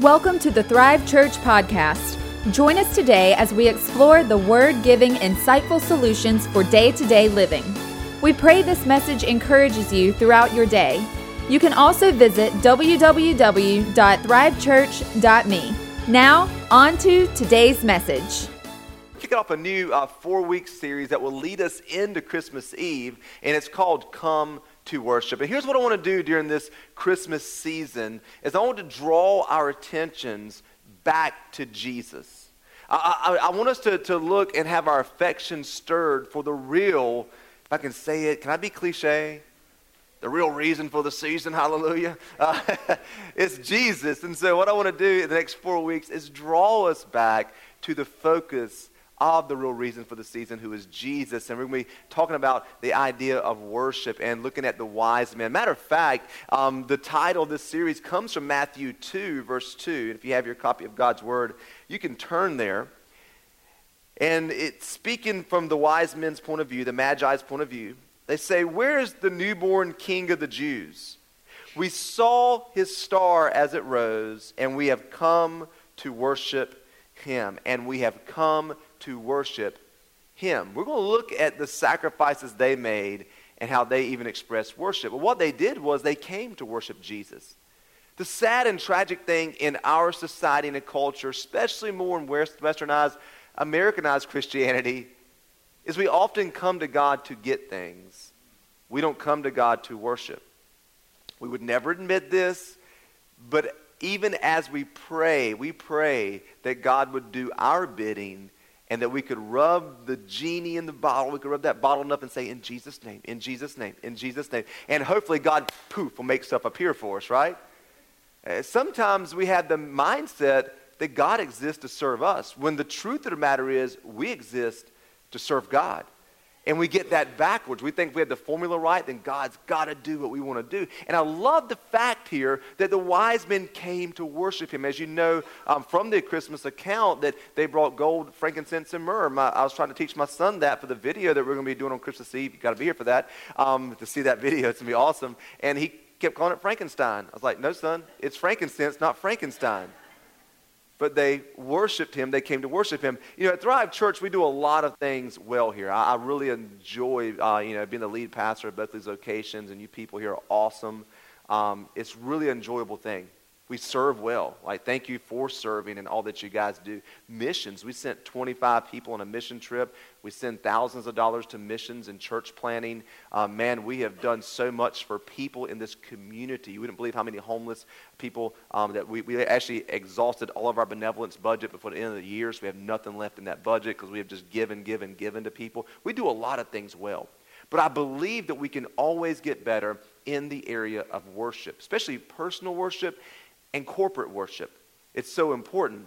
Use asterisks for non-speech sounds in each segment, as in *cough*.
Welcome to the Thrive Church podcast. Join us today as we explore the word giving insightful solutions for day to day living. We pray this message encourages you throughout your day. You can also visit www.thrivechurch.me. Now, on to today's message. Kicking off a new uh, four week series that will lead us into Christmas Eve, and it's called Come to worship. And here's what I want to do during this Christmas season is I want to draw our attentions back to Jesus. I, I, I want us to, to look and have our affection stirred for the real, if I can say it, can I be cliche? The real reason for the season, *laughs* hallelujah. Uh, *laughs* it's Jesus. And so, what I want to do in the next four weeks is draw us back to the focus of the real reason for the season, who is Jesus. And we're going to be talking about the idea of worship and looking at the wise men. Matter of fact, um, the title of this series comes from Matthew 2, verse 2. And if you have your copy of God's Word, you can turn there. And it's speaking from the wise men's point of view, the Magi's point of view. They say, Where's the newborn king of the Jews? We saw his star as it rose, and we have come to worship him. And we have come to worship him. We're going to look at the sacrifices they made and how they even expressed worship. But what they did was they came to worship Jesus. The sad and tragic thing in our society and culture, especially more in westernized, Americanized Christianity, is we often come to God to get things. We don't come to God to worship. We would never admit this, but even as we pray, we pray that God would do our bidding and that we could rub the genie in the bottle. We could rub that bottle enough and say, in Jesus' name, in Jesus' name, in Jesus' name. And hopefully God, poof, will make stuff appear for us, right? Uh, sometimes we have the mindset that God exists to serve us, when the truth of the matter is we exist to serve God. And we get that backwards. We think we have the formula right, then God's got to do what we want to do. And I love the fact here that the wise men came to worship him. As you know um, from the Christmas account, that they brought gold, frankincense, and myrrh. My, I was trying to teach my son that for the video that we're going to be doing on Christmas Eve. You've got to be here for that um, to see that video. It's going to be awesome. And he kept calling it Frankenstein. I was like, no, son, it's frankincense, not Frankenstein but they worshiped him. They came to worship him. You know, at Thrive Church, we do a lot of things well here. I, I really enjoy, uh, you know, being the lead pastor at both these locations, and you people here are awesome. Um, it's really an enjoyable thing. We serve well. Like, thank you for serving and all that you guys do. Missions. We sent 25 people on a mission trip. We send thousands of dollars to missions and church planning. Uh, man, we have done so much for people in this community. You wouldn't believe how many homeless people um, that we, we actually exhausted all of our benevolence budget before the end of the year. So we have nothing left in that budget because we have just given, given, given to people. We do a lot of things well. But I believe that we can always get better in the area of worship, especially personal worship and corporate worship. It's so important.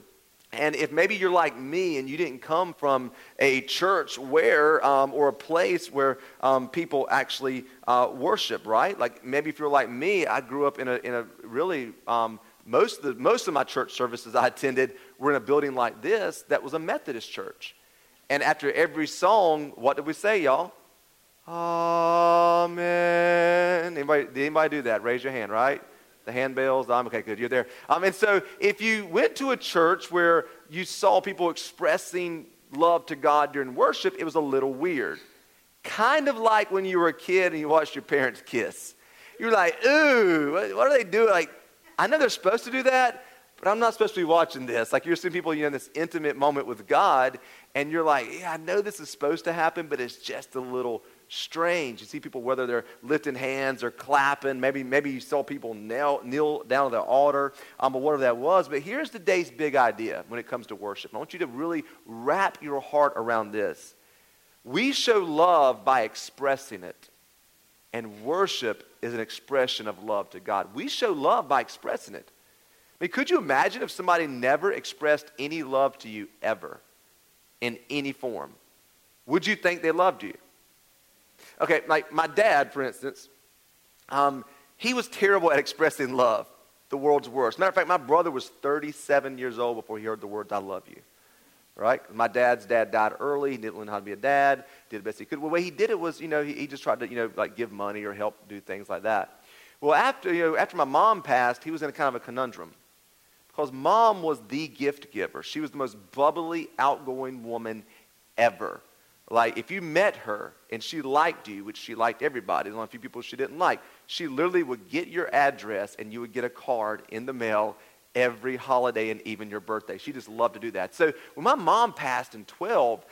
And if maybe you're like me and you didn't come from a church where, um, or a place where um, people actually uh, worship, right? Like maybe if you're like me, I grew up in a, in a really, um, most, of the, most of my church services I attended were in a building like this that was a Methodist church. And after every song, what did we say, y'all? Amen. Anybody, did anybody do that? Raise your hand, right? The handbells. I'm okay, good. You're there. Um, and so if you went to a church where you saw people expressing love to God during worship, it was a little weird. Kind of like when you were a kid and you watched your parents kiss. You're like, ooh, what are they doing? Like, I know they're supposed to do that, but I'm not supposed to be watching this. Like you're seeing people, you know, in this intimate moment with God, and you're like, yeah, I know this is supposed to happen, but it's just a little strange. You see people, whether they're lifting hands or clapping, maybe, maybe you saw people kneel, kneel down at the altar, um, or whatever that was. But here's the day's big idea when it comes to worship. I want you to really wrap your heart around this. We show love by expressing it, and worship is an expression of love to God. We show love by expressing it. I mean, could you imagine if somebody never expressed any love to you ever in any form? Would you think they loved you? Okay, like my dad, for instance, um, he was terrible at expressing love, the world's worst. Matter of fact, my brother was 37 years old before he heard the words, I love you. Right? My dad's dad died early. He didn't learn how to be a dad, did the best he could. Well, the way he did it was, you know, he, he just tried to, you know, like give money or help do things like that. Well, after, you know, after my mom passed, he was in a kind of a conundrum Because mom was the gift giver. She was the most bubbly, outgoing woman ever. Like, if you met her and she liked you, which she liked everybody, there's only a few people she didn't like, she literally would get your address and you would get a card in the mail every holiday and even your birthday. She just loved to do that. So when my mom passed in 12,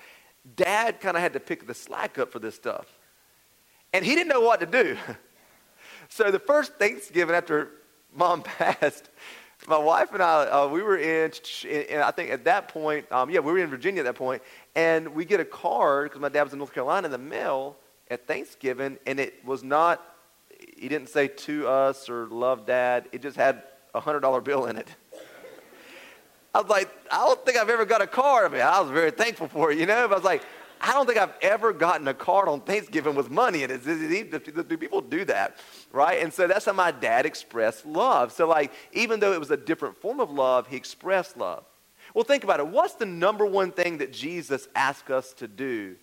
dad kind of had to pick the slack up for this stuff. And he didn't know what to do. *laughs* so the first Thanksgiving after mom *laughs* passed, my wife and I, uh, we were in, in, I think at that point, um, yeah, we were in Virginia at that point, and we get a card because my dad was in North Carolina in the mail at Thanksgiving, and it was not, he didn't say to us or love dad. It just had a $100 bill in it. *laughs* I was like, I don't think I've ever got a card. I mean, I was very thankful for it, you know, but I was like, I don't think I've ever gotten a card on Thanksgiving with money in it. Do people do that? Right? And so that's how my dad expressed love. So, like, even though it was a different form of love, he expressed love. Well, think about it. What's the number one thing that Jesus asked us to do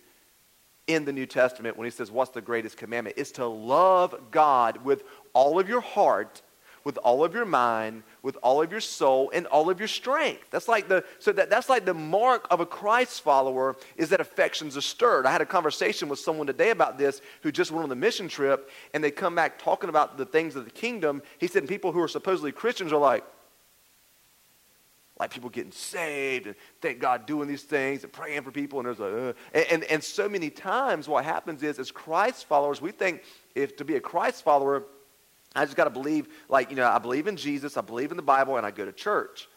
in the New Testament when he says, What's the greatest commandment? Is to love God with all of your heart with all of your mind, with all of your soul, and all of your strength. That's like the so that, that's like the mark of a Christ follower is that affections are stirred. I had a conversation with someone today about this who just went on the mission trip and they come back talking about the things of the kingdom. He said people who are supposedly Christians are like, like people getting saved and thank God doing these things and praying for people. And there's a, uh, and, and, and so many times what happens is as Christ followers, we think if to be a Christ follower, I just got to believe, like, you know, I believe in Jesus, I believe in the Bible, and I go to church.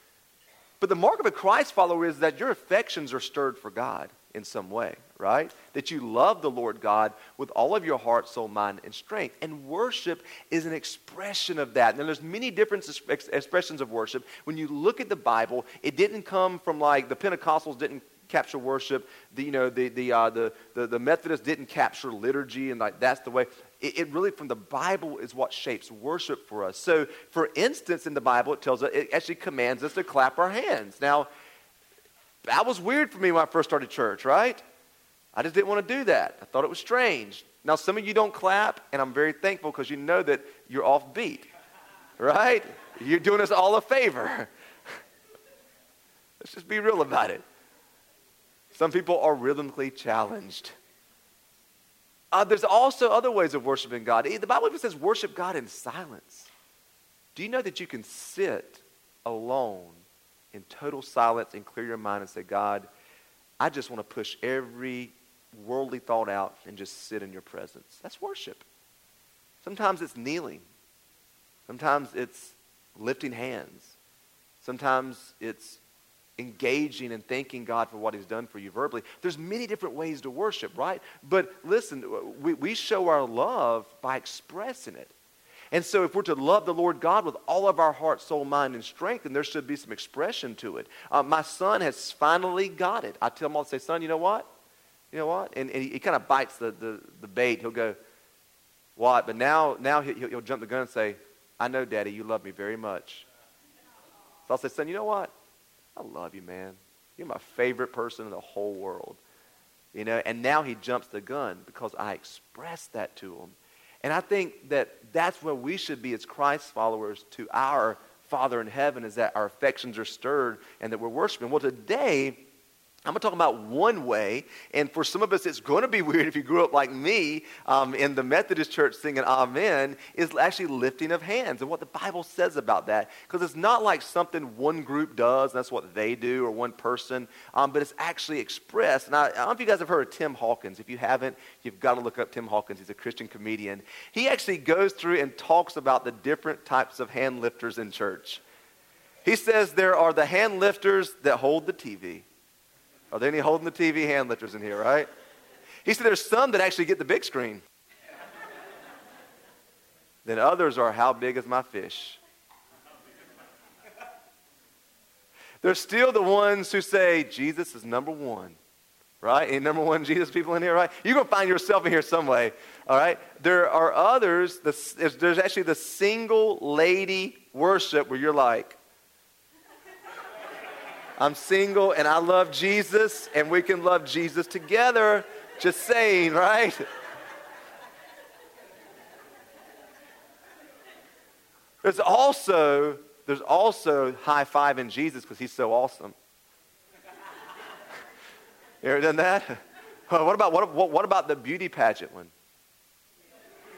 But the mark of a Christ follower is that your affections are stirred for God in some way, right? That you love the Lord God with all of your heart, soul, mind, and strength. And worship is an expression of that. Now, there's many different expressions of worship. When you look at the Bible, it didn't come from like the Pentecostals didn't capture worship. The, you know, the, the, uh, the, the, the Methodists didn't capture liturgy, and like that's the way. It, it, really, from the Bible, is what shapes worship for us. So, for instance, in the Bible, it tells us, it actually commands us to clap our hands. Now, that was weird for me when I first started church, right? I just didn't want to do that. I thought it was strange. Now, some of you don't clap, and I'm very thankful because you know that you're off beat, right? You're doing us all a favor. *laughs* Let's just be real about it. Some people are rhythmically challenged. Uh, there's also other ways of worshiping God. The Bible even says worship God in silence. Do you know that you can sit alone in total silence and clear your mind and say, God, I just want to push every worldly thought out and just sit in your presence? That's worship. Sometimes it's kneeling, sometimes it's lifting hands, sometimes it's engaging and thanking God for what He's done for you verbally. There's many different ways to worship, right? But listen, we, we show our love by expressing it. And so, if we're to love the Lord God with all of our heart, soul, mind, and strength, then there should be some expression to it. Uh, my son has finally got it. I tell him all to say, son, you know what? You know what? And, and he, he kind of bites the, the, the, bait. He'll go, what? But now, now he'll, he'll jump the gun and say, I know, Daddy, you love me very much. So I'll say, son, you know what? I love you, man. You're my favorite person in the whole world. You know, and now he jumps the gun because I expressed that to him. And I think that that's where we should be as Christ followers to our Father in heaven is that our affections are stirred and that we're worshiping. Well, today, I'm going to talk about one way, and for some of us, it's going to be *laughs* weird if you grew up like me um, in the Methodist church singing Amen, is actually lifting of hands and what the Bible says about that. Because it's not like something one group does, that's what they do, or one person, um, but it's actually expressed. And I, I, don't know if you guys have heard of Tim Hawkins. If you haven't, you've got to look up Tim Hawkins. He's a Christian comedian. He actually goes through and talks about the different types of hand lifters in church. He says there are the hand lifters that hold the TV. Are there any holding the TV hand lifters in here, right? He said there's some that actually get the big screen. then others are how big is my fish? There's still the ones who say Jesus is number one, right? Any number one Jesus people in here, right? You're going to find yourself in here some way, all right? There are others, the, there's actually the single lady worship where you're like, I'm single and I love Jesus, and we can love Jesus together. Just saying, right? There's also there's also high five in Jesus because he's so awesome. *laughs* you ever done that? *laughs* What about, what, what, what about the beauty pageant one?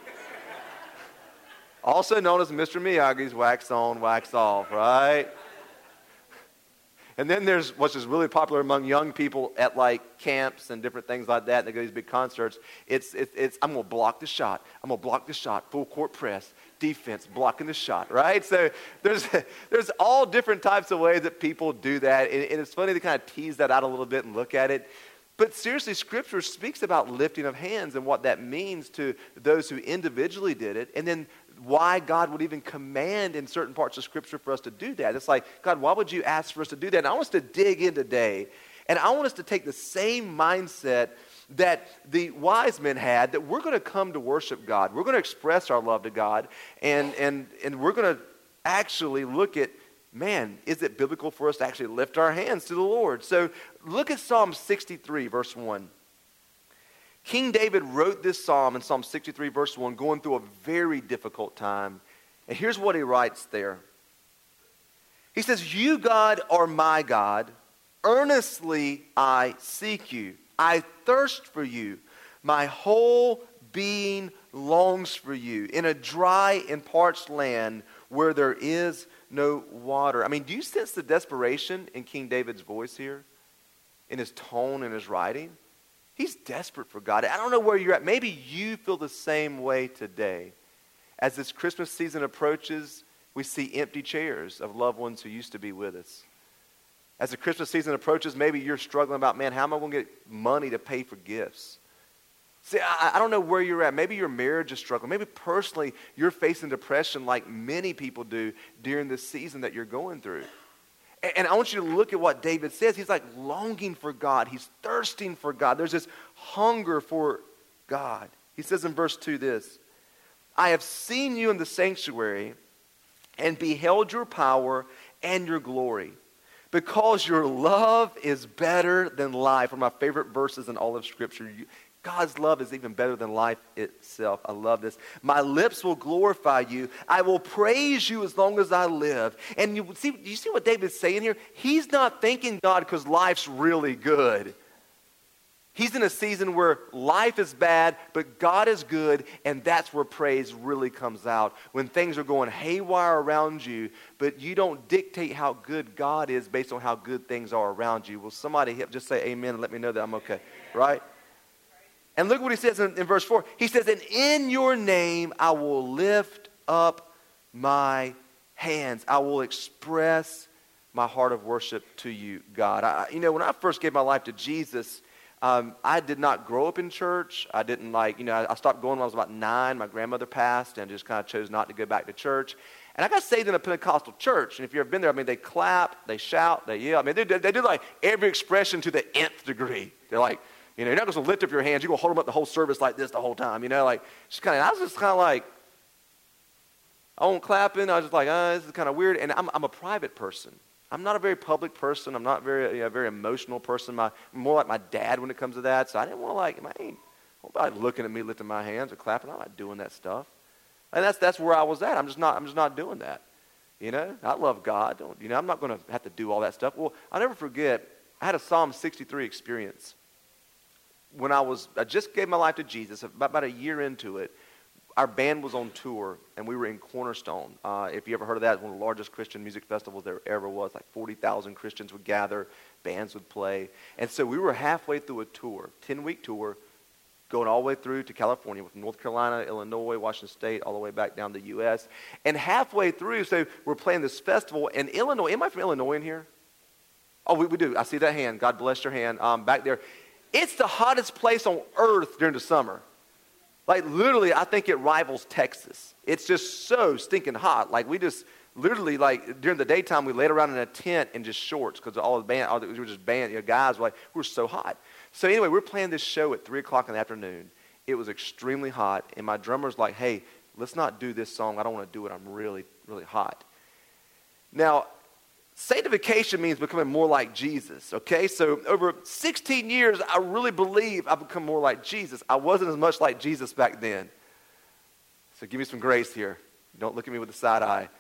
*laughs* also known as Mr. Miyagi's wax on, wax off, right? And then there's what's just really popular among young people at like camps and different things like that. They go to these big concerts. It's, it's, it's I'm going to block the shot. I'm going to block the shot. Full court press, defense, blocking the shot, right? So there's, *laughs* there's all different types of ways that people do that. And, and it's funny to kind of tease that out a little bit and look at it. But seriously, Scripture speaks about lifting of hands and what that means to those who individually did it, and then why God would even command in certain parts of Scripture for us to do that. It's like, God, why would you ask for us to do that? And I want us to dig in today, and I want us to take the same mindset that the wise men had that we're going to come to worship God. We're going to express our love to God, and, and, and we're going to actually look at man, is it biblical for us to actually lift our hands to the Lord? So look at Psalm 63, verse 1. King David wrote this psalm in Psalm 63, verse 1, going through a very difficult time. And here's what he writes there He says, You, God, are my God. Earnestly I seek you. I thirst for you. My whole being longs for you in a dry and parched land where there is no water. I mean, do you sense the desperation in King David's voice here? In his tone and his writing? He's desperate for God. I don't know where you're at. Maybe you feel the same way today. As this Christmas season approaches, we see empty chairs of loved ones who used to be with us. As the Christmas season approaches, maybe you're struggling about, man, how am I going to get money to pay for gifts? See, I, I, don't know where you're at. Maybe your marriage is struggling. Maybe personally you're facing depression like many people do during this season that you're going through. And, I want you to look at what David says. He's like longing for God, he's thirsting for God. There's this hunger for God. He says in verse 2 this I have seen you in the sanctuary and beheld your power and your glory. Because your love is better than life. One of my favorite verses in all of Scripture. God's love is even better than life itself. I love this. My lips will glorify you. I will praise you as long as I live. And you see, you see what David's saying here? He's not thanking God because life's really good. He's in a season where life is bad, but God is good, and that's where praise really comes out. When things are going haywire around you, but you don't dictate how good God is based on how good things are around you. Will somebody just say amen and let me know that I'm okay? Right? And look what he says in, in verse 4. He says, And in your name I will lift up my hands. I will express my heart of worship to you, God. I, you know, when I first gave my life to Jesus, um, I did not grow up in church. I didn't like, you know, I, I stopped going when I was about nine. My grandmother passed and just kind of chose not to go back to church. And I got saved in a Pentecostal church. And if you've ever been there, I mean, they clap, they shout, they yell. I mean, they, they do like every expression to the nth degree. They're like, you know, you're not going to lift up your hands. You're going to hold them up the whole service like this the whole time. You know, like, just kind of, I was just kind of like, I wasn't clapping. I was just like, oh, this is kind of weird. And I'm, I'm a private person. I'm not a very public person. I'm not very, you know, very emotional person. My, more like my dad when it comes to that. So I didn't want to like, I ain't nobody looking at me lifting my hands or clapping. I'm not doing that stuff. And that's, that's where I was at. I'm just not, I'm just not doing that. You know, I love God. Don't, you know, I'm not going to have to do all that stuff. Well, I'll never forget, I had a Psalm 63 experience when I was, I just gave my life to Jesus, about, about a year into it, our band was on tour and we were in Cornerstone. Uh, if you ever heard of that, it's one of the largest Christian music festivals there ever was. Like 40,000 Christians would gather, bands would play. And so we were halfway through a tour, 10 week tour, going all the way through to California, from North Carolina, Illinois, Washington State, all the way back down to the U.S. And halfway through, so we're playing this festival in Illinois. Am I from Illinois in here? Oh, we, we do. I see that hand. God bless your hand. Um, back there. It's the hottest place on earth during the summer. Like, literally, I think it rivals Texas. It's just so stinking hot. Like, we just literally, like, during the daytime, we laid around in a tent in just shorts because all the band, all the, we were just band, you know, guys were like, we were so hot. So, anyway, we we're playing this show at 3 o'clock in the afternoon. It was extremely hot, and my drummer's like, hey, let's not do this song. I don't want to do it. I'm really, really hot. Now, Sanctification means becoming more like Jesus, okay? So over 16 years, I really believe I've become more like Jesus. I wasn't as much like Jesus back then. So give me some grace here. Don't look at me with a side eye.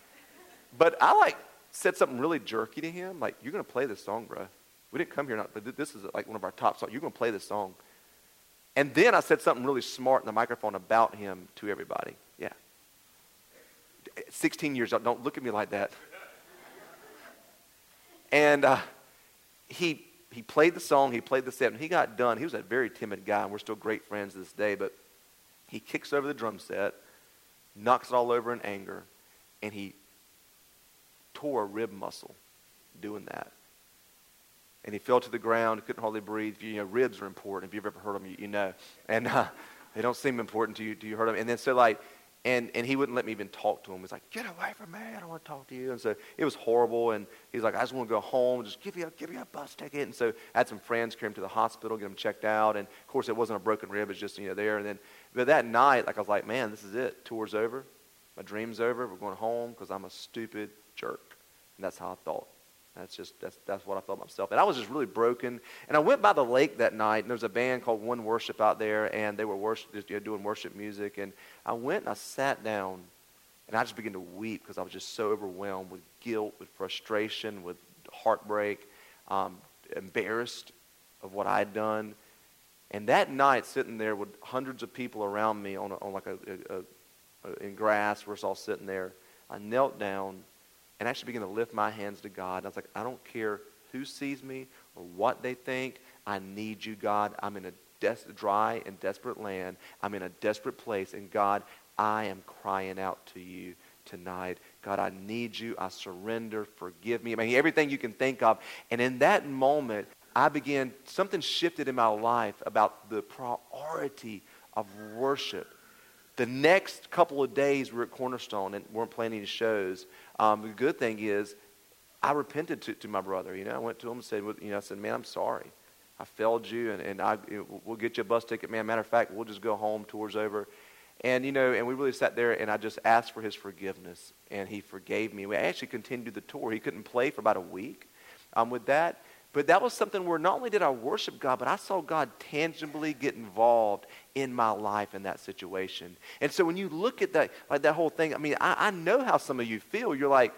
But I like said something really jerky to him, like, you're going to play this song, bro. We didn't come here, not, but this is like one of our top songs. You're going to play this song. And then I said something really smart in the microphone about him to everybody. Yeah. 16 years old. Don't look at me like that. And uh, he, he played the song, he played the set, and he got done. He was a very timid guy, and we're still great friends to this day, but he kicks over the drum set, knocks it all over in anger, and he tore a rib muscle doing that. And he fell to the ground, couldn't hardly breathe. You know, ribs are important. If you've ever heard them, you, you know. And uh, they don't seem important to you. Do you heard them? And then so like, and, and he wouldn't let me even talk to him. He's like, get away from me. I don't want to talk to you. And so it was horrible. And he's like, I just want to go home. Just give you a, give you a bus ticket. And so I had some friends carry him to the hospital, get him checked out. And of course, it wasn't a broken rib. It was just, you know, there. And then, but that night, like I was like, man, this is it. Tour's over. My dream's over. We're going home because I'm a stupid jerk. And that's how I thought. That's just that's that's what I felt myself. And I was just really broken. And I went by the lake that night, and there was a band called One Worship out there, and they were worship, just, you know, doing worship music. And I went and I sat down, and I just began to weep because I was just so overwhelmed with guilt, with frustration, with heartbreak, um, embarrassed of what I had done. And that night, sitting there with hundreds of people around me on, a, on like a, a, a, in grass, we're all sitting there. I knelt down and actually began to lift my hands to God. And I was like, I don't care who sees me or what they think. I need you, God. I'm in a des- dry and desperate land. I'm in a desperate place. And God, I am crying out to you tonight. God, I need you. I surrender. Forgive me. I mean, everything you can think of. And in that moment, I began, something shifted in my life about the priority of worship. The next couple of days, we were at Cornerstone and weren't playing any shows. Um, the good thing is, I repented to, to my brother. You know, I went to him and said, you know, I said, man, I'm sorry. I failed you, and, and I, we'll get you a bus ticket, man. Matter of fact, we'll just go home. Tour's over. And, you know, and we really sat there, and I just asked for his forgiveness, and he forgave me. We actually continued the tour. He couldn't play for about a week um, with that. But that was something where not only did I worship God, but I saw God tangibly get involved in my life in that situation. And so when you look at that, like that whole thing, I mean, I, I know how some of you feel. You're like,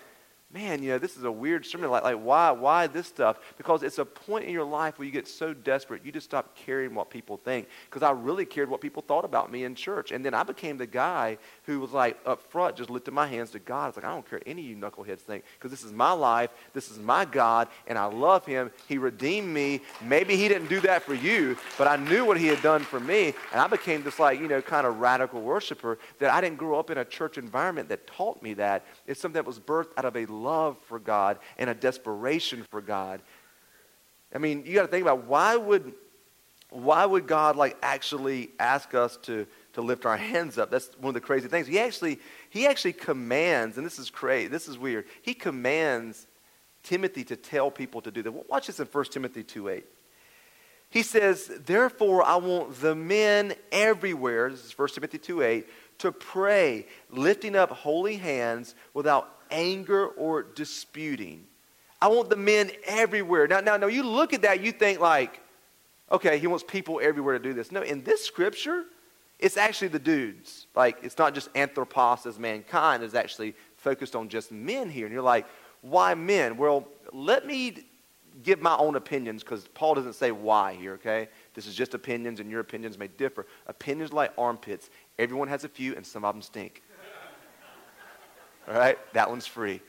man, you know, this is a weird sermon. Like, like why, why this stuff? Because it's a point in your life where you get so desperate, you just stop caring what people think. Because I really cared what people thought about me in church. And then I became the guy who was like up front, just lifted my hands to God. It's like, I don't care what any of you knuckleheads think. Because this is my life. This is my God. And I love him. He redeemed me. Maybe he didn't do that for you, but I knew what he had done for me. And I became this like, you know, kind of radical worshiper that I didn't grow up in a church environment that taught me that. It's something that was birthed out of a love for God and a desperation for God. I mean, you got to think about why would why would God like actually ask us to to lift our hands up? That's one of the crazy things. He actually he actually commands, and this is crazy. This is weird. He commands Timothy to tell people to do that. Watch this in 1 Timothy 2 8. He says, Therefore, I want the men everywhere, this is 1 Timothy 2 8, to pray, lifting up holy hands without anger or disputing. I want the men everywhere. Now, now, now, you look at that, you think like, okay, he wants people everywhere to do this. No, in this scripture, it's actually the dudes. Like, it's not just anthropos as mankind, it's actually focused on just men here. And you're like, why men? Well, let me give my own opinions because Paul doesn't say why here, okay? This is just opinions, and your opinions may differ. Opinions like armpits. Everyone has a few, and some of them stink. *laughs* All right? That one's free.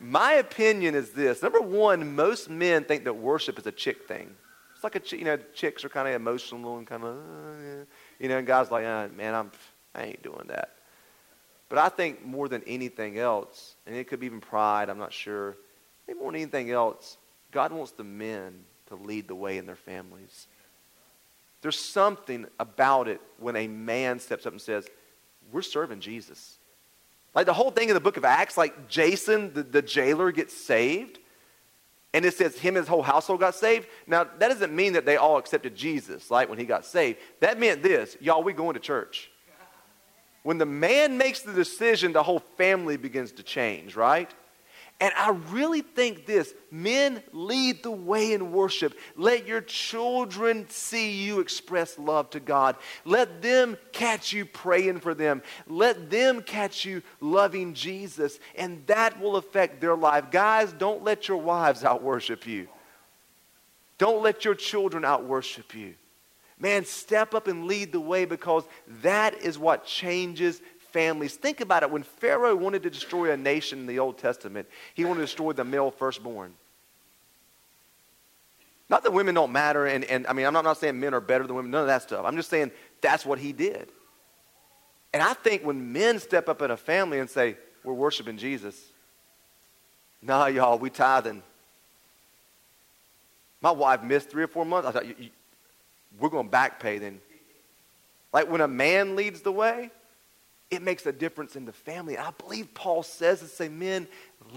My opinion is this. Number one, most men think that worship is a chick thing. It's like a, you know, chicks are kind of emotional and kind of, uh, you know, and guys like, uh, man, I'm, I ain't doing that. But I think more than anything else, and it could be even pride, I'm not sure. Maybe more than anything else, God wants the men to lead the way in their families. There's something about it when a man steps up and says, We're serving Jesus. Like the whole thing in the book of Acts, like Jason, the, the jailer, gets saved. And it says him and his whole household got saved. Now, that doesn't mean that they all accepted Jesus, like when he got saved. That meant this y'all, we going to church. When the man makes the decision, the whole family begins to change, right? And I really think this men lead the way in worship. Let your children see you express love to God. Let them catch you praying for them. Let them catch you loving Jesus. And that will affect their life. Guys, don't let your wives out worship you. Don't let your children out worship you. Man, step up and lead the way because that is what changes families. Think about it. When Pharaoh wanted to destroy a nation in the Old Testament, he wanted to destroy the male firstborn. Not that women don't matter, and, and I mean, I'm not, I'm not saying men are better than women, none of that stuff. I'm just saying that's what he did. And I think when men step up in a family and say, We're worshiping Jesus, nah, y'all, we tithing. My wife missed three or four months. I thought, we're going to back pay then. Like when a man leads the way, it makes a difference in the family. I believe Paul says to say, men,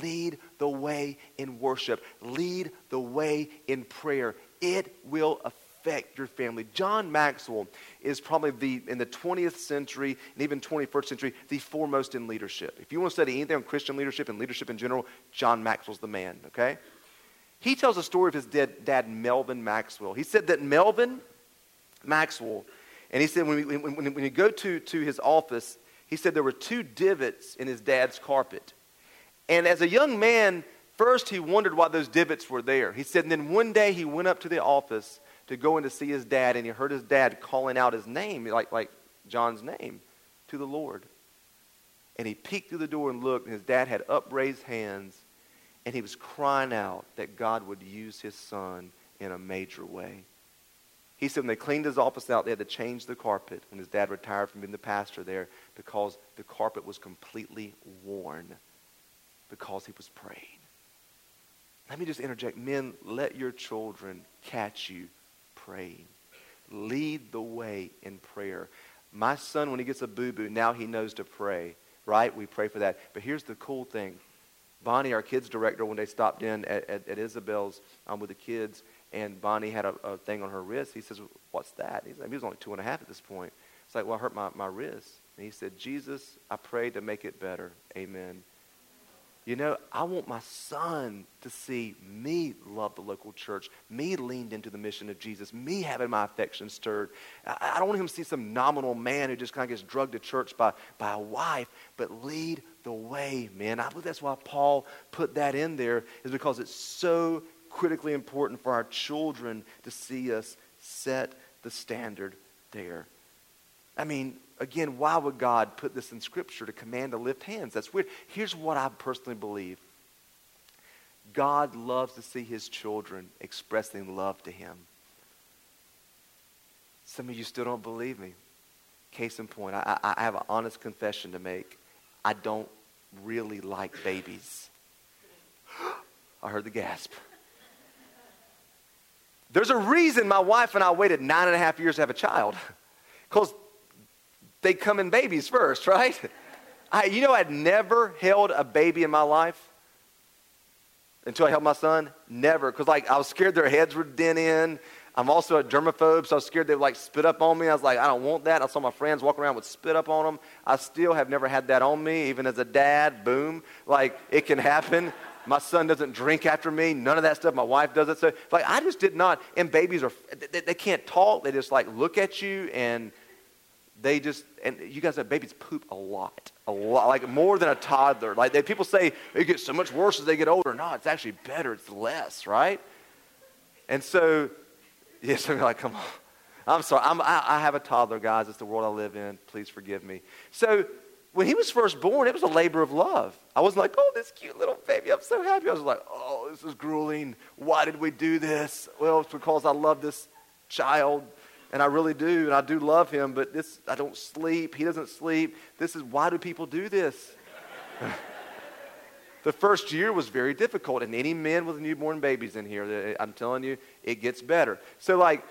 lead the way in worship, lead the way in prayer. It will affect your family. John Maxwell is probably the, in the 20th century and even 21st century, the foremost in leadership. If you want to study anything on Christian leadership and leadership in general, John Maxwell's the man, okay? He tells a story of his dad, dad Melvin Maxwell. He said that Melvin Maxwell, and he said when, we, when, when you go to, to his office, he said there were two divots in his dad's carpet. And as a young man, first he wondered why those divots were there. He said, and then one day he went up to the office to go in to see his dad, and he heard his dad calling out his name, like, like John's name, to the Lord. And he peeked through the door and looked, and his dad had upraised hands, and he was crying out that God would use his son in a major way. He said when they cleaned his office out, they had to change the carpet when his dad retired from being the pastor there because the carpet was completely worn because he was praying. Let me just interject. Men, let your children catch you praying. Lead the way in prayer. My son, when he gets a boo boo, now he knows to pray, right? We pray for that. But here's the cool thing Bonnie, our kids director, when they stopped in at, at, at Isabel's um, with the kids, and Bonnie had a, a, thing on her wrist. He says, What's that? He's like, he was only two and a half at this point. It's like, Well, I hurt my, my wrist. And he said, Jesus, I pray to make it better. Amen. You know, I want my son to see me love the local church, me leaned into the mission of Jesus, me having my affections stirred. I, I don't want him to see some nominal man who just kind of gets drugged to church by, by a wife, but lead the way, man. I believe that's why Paul put that in there, is because it's so critically important for our children to see us set the standard there. I mean, again, why would God put this in Scripture to command to lift hands? That's weird. Here's what I personally believe God loves to see his children expressing love to him. Some of you still don't believe me. Case in point, I, I have an honest confession to make. I don't really like babies. *gasps* I heard the gasp. There's a reason my wife and I waited nine and a half years to have a child. Because they come in babies first, *laughs* right? I, you know, I'd never held a baby in my life until I held my son. Never. Because, like, I was scared their heads would dent in. I'm also a germaphobe, so I was scared they would, like, spit up on me. I was like, I don't want that. I saw my friends walk around with spit up on them. I still have never had that on me, even as a dad. Boom. Like, it can happen. My son doesn't drink after me. None of that stuff. My wife does it. So, like, I just did not. And babies are, they, they can't talk. They just, like, look at you and they just, and you guys have babies poop a lot. A lot. Like, more than a toddler. Like, they, people say it gets so much worse as they get older. No, it's actually better. It's less, right? And so, *laughs* yes, I'm like, come on. I'm sorry. I'm, I, I have a toddler, guys. It's the world I live in. Please forgive me. So, when he was first born, it was a labor of love. I wasn't like, oh, this cute little baby, I'm so happy. I was like, oh, this is grueling. Why did we do this? Well, it's because I love this child, and I really do, and I do love him, but this, I don't sleep. He doesn't sleep. This is, why do people do this? *laughs* the first year was very difficult, and any men with newborn babies in here, I'm telling you, it gets better. So, like,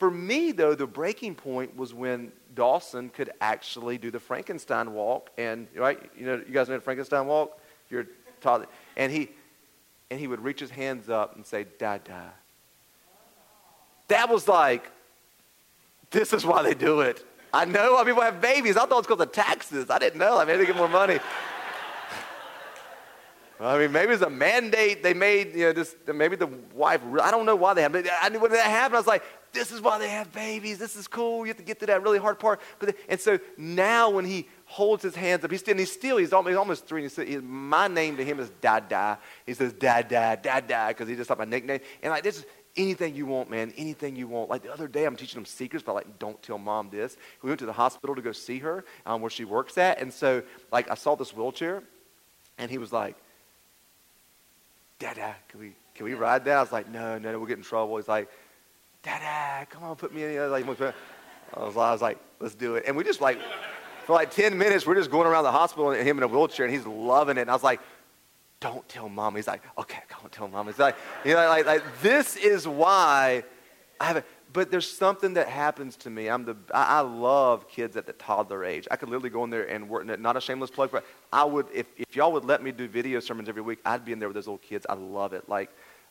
for me, though, the breaking point was when Dawson could actually do the Frankenstein walk. And, right, you know, you guys know the Frankenstein walk? You're taught And he, and he would reach his hands up and say, Dada. That was like, this is why they do it. I know I people have babies. I thought it was because of taxes. I didn't know. I mean, they get more money. *laughs* I mean, maybe it's a mandate they made, you know, just maybe the wife, I don't know why they have, I knew when that happened, I was like, this is why they have babies. This is cool. You have to get to that really hard part. And so now when he holds his hands up, he's still, he's still, he's almost, he's almost three. And he says, my name to him is Dada. He says Dada, Dada, because he just like my nickname. And like this is anything you want, man, anything you want. Like the other day, I'm teaching him secrets, but like, don't tell mom this. We went to the hospital to go see her, um, where she works at. And so, like, I saw this wheelchair, and he was like, Dada, can we, can we ride that? I was like, no, no, no, we'll get in trouble. He's like, Dada, come on, put me in. Like, I was, I was like, let's do it. And we just like, for like 10 minutes, we're just going around the hospital and him in a wheelchair, and he's loving it. And I was like, don't tell mom. He's like, okay, *laughs* don't tell mom. He's like, you know, like, like this is why I have it. But there's something that happens to me. I'm the, I, I love kids at the toddler age. I could literally go in there and work, not a shameless plug, but I would, if, if y'all would let me do video sermons every week, I'd be in there with those little kids. I love it. Like,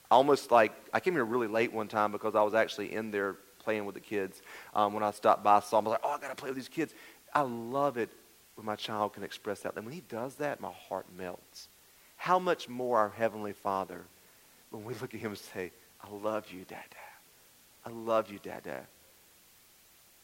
almost like, I came here really late one time because I was actually in there playing with the kids. Um, when I stopped by, I saw I was like, oh, I got to play with these kids. I love it when my child can express that. And when he does that, my heart melts. How much more our Heavenly Father, when we look at him and say, I love you, Dad, Dad. I love you, Dad,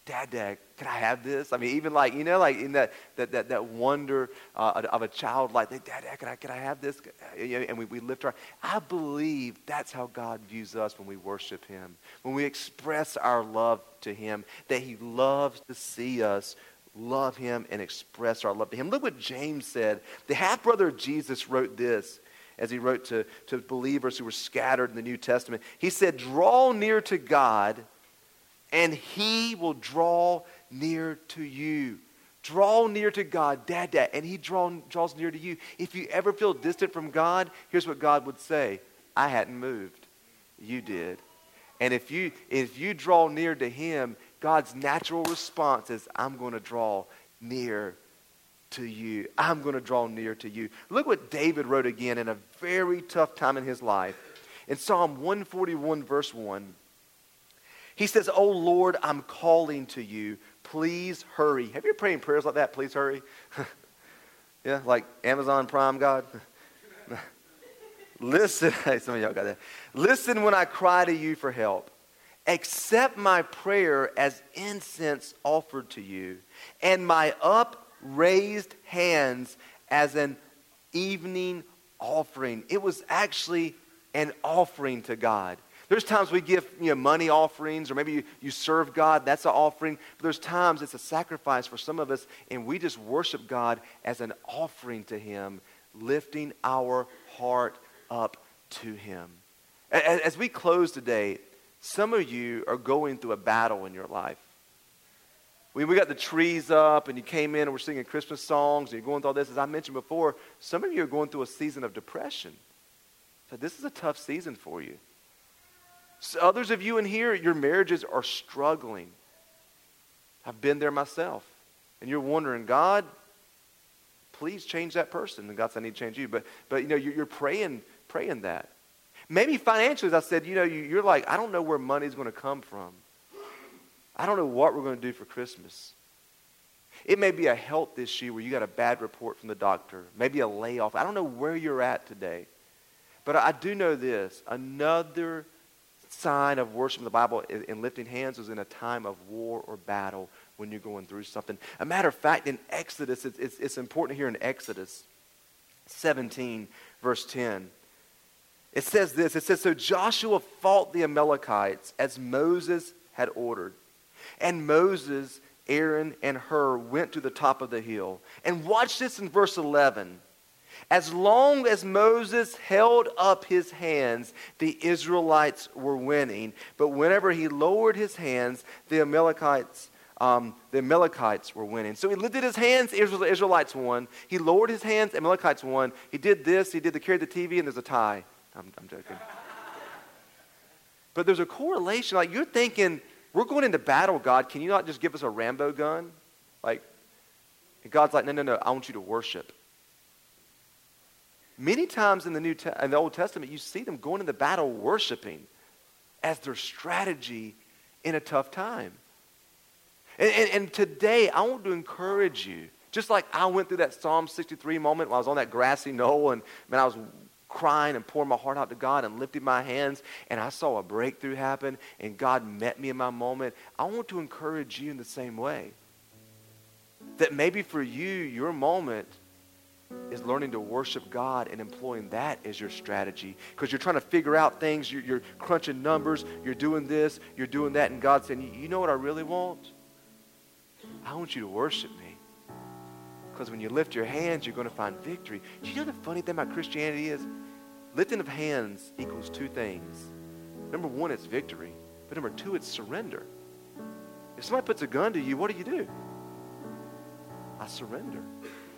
Dad. Dad, can I have this? I mean, even like, you know, like in that, that, that, that wonder uh, of a child, like, Dad, Dad, can I, can I have this? And we, we lift our, I believe that's how God views us when we worship him. When we express our love to him, that he loves to see us love him and express our love to him. Look what James said. The half brother of Jesus wrote this as he wrote to, to believers who were scattered in the New Testament. He said, Draw near to God, and he will draw near to you. Draw near to God, dad, dad, and he draw, draws near to you. If you ever feel distant from God, here's what God would say I hadn't moved. You did. And if you, if you draw near to him, God's natural response is, I'm going to draw near to you. I'm going to draw near to you. Look what David wrote again in a very tough time in his life. In Psalm 141, verse 1, he says, Oh Lord, I'm calling to you. Please hurry. Have you ever prayed prayers like that? Please hurry. *laughs* yeah, like Amazon Prime God. *laughs* Listen, *laughs* some of y'all got that. Listen when I cry to you for help. Accept my prayer as incense offered to you, and my upraised hands as an evening offering. It was actually an offering to God. There's times we give you know, money offerings, or maybe you, you serve God, that's an offering. But there's times it's a sacrifice for some of us, and we just worship God as an offering to Him, lifting our heart up to Him. As, as we close today, some of you are going through a battle in your life. We, we got the trees up and you came in and we're singing Christmas songs and you're going through all this. As I mentioned before, some of you are going through a season of depression. So this is a tough season for you. Others of you in here, your marriages are struggling. I've been there myself. And you're wondering, God, please change that person. And God said, I need to change you. But, but you know, you're, you're praying, praying that. Maybe financially, as I said, you know, you're like, I don't know where money's going to come from. I don't know what we're going to do for Christmas. It may be a health issue where you got a bad report from the doctor, maybe a layoff. I don't know where you're at today. But I do know this another sign of worship in the Bible in lifting hands is in a time of war or battle when you're going through something. A matter of fact, in Exodus, it's, it's, it's important here in Exodus 17, verse 10. It says this it says, So Joshua fought the Amalekites as Moses had ordered. And Moses, Aaron, and Hur went to the top of the hill. And watch this in verse 11. As long as Moses held up his hands, the Israelites were winning. But whenever he lowered his hands, the Amalekites, um, the Amalekites were winning. So he lifted his hands, Israel, the Israelites won. He lowered his hands, Amalekites won. He did this, he did the carry the TV, and there's a tie. I'm, I'm joking. but there's a correlation. Like you're thinking, we're going into battle, God. Can you not just give us a Rambo gun? Like, God's like, no, no, no. I want you to worship. Many times in the New Te- in the Old Testament, you see them going into battle worshiping as their strategy in a tough time. And, and, and today, I want to encourage you Just like I went through that Psalm 63 moment when I was on that grassy knoll and man, I was crying and pouring my heart out to God and lifting my hands and I saw a breakthrough happen and God met me in my moment. I want to encourage you in the same way. That maybe for you, your moment is learning to worship God and employing that as your strategy. Because you're trying to figure out things, you're, you're, crunching numbers, you're doing this, you're doing that, and God's saying, You know what I really want? I want you to worship me. Because when you lift your hands, you're going to find victory. Do you know the funny thing about Christianity is? Lifting of hands equals two things. Number one, it's victory. But number two, it's surrender. If somebody puts a gun to you, what do you do? I surrender.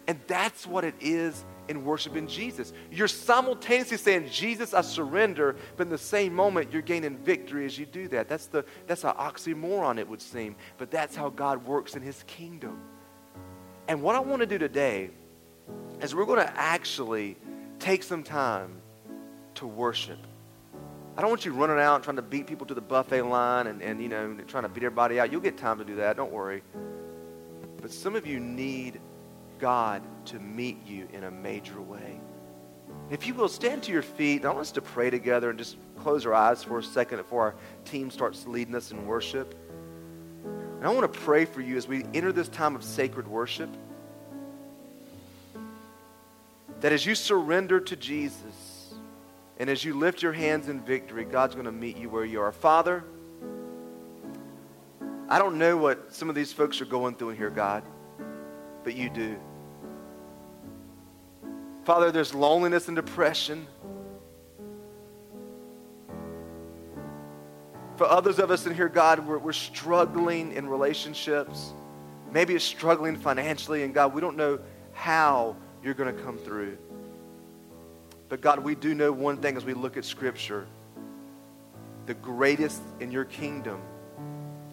And that's what it is in worshiping Jesus. You're simultaneously saying, Jesus, I surrender, but in the same moment, you're gaining victory as you do that. That's, the, that's an oxymoron, it would seem, but that's how God works in his kingdom. And what I want to do today is we're going to actually take some time to worship. I don't want you running out and trying to beat people to the buffet line and, and you know, trying to beat everybody out. You'll get time to do that, don't worry. But some of you need God to meet you in a major way. If you will, stand to your feet. I want us to pray together and just close our eyes for a second before our team starts leading us in worship. And I want to pray for you as we enter this time of sacred worship. That as you surrender to Jesus and as you lift your hands in victory, God's going to meet you where you are. Father, I don't know what some of these folks are going through in here, God but you do. Father, there's loneliness and depression. For others of us in here, God, we're, we're struggling in relationships. Maybe it's struggling financially, and God, we don't know how you're going to come through. But God, we do know one thing as we look at Scripture the greatest in your kingdom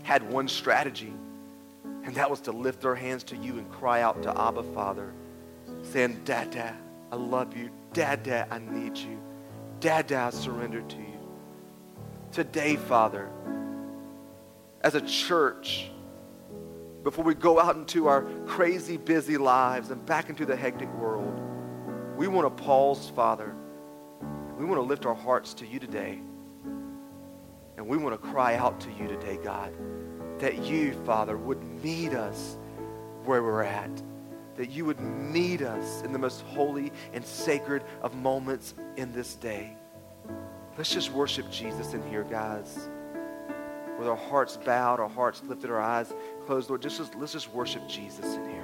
had one strategy and that was to lift their hands to you and cry out to Abba, Father, saying, Dada, I love you. Dada, I need you. Dada, I surrender to you. Today, Father, as a church, before we go out into our crazy, busy lives and back into the hectic world, we want to pause, Father. We want to lift our hearts to you today. And we want to cry out to you today, God that you, Father, would meet us where we're at. That you would meet us in the most holy and sacred of moments in this day. Let's just worship Jesus in here, guys. With our hearts bowed, our hearts lifted, our eyes closed, Lord, just, let's just worship Jesus in here.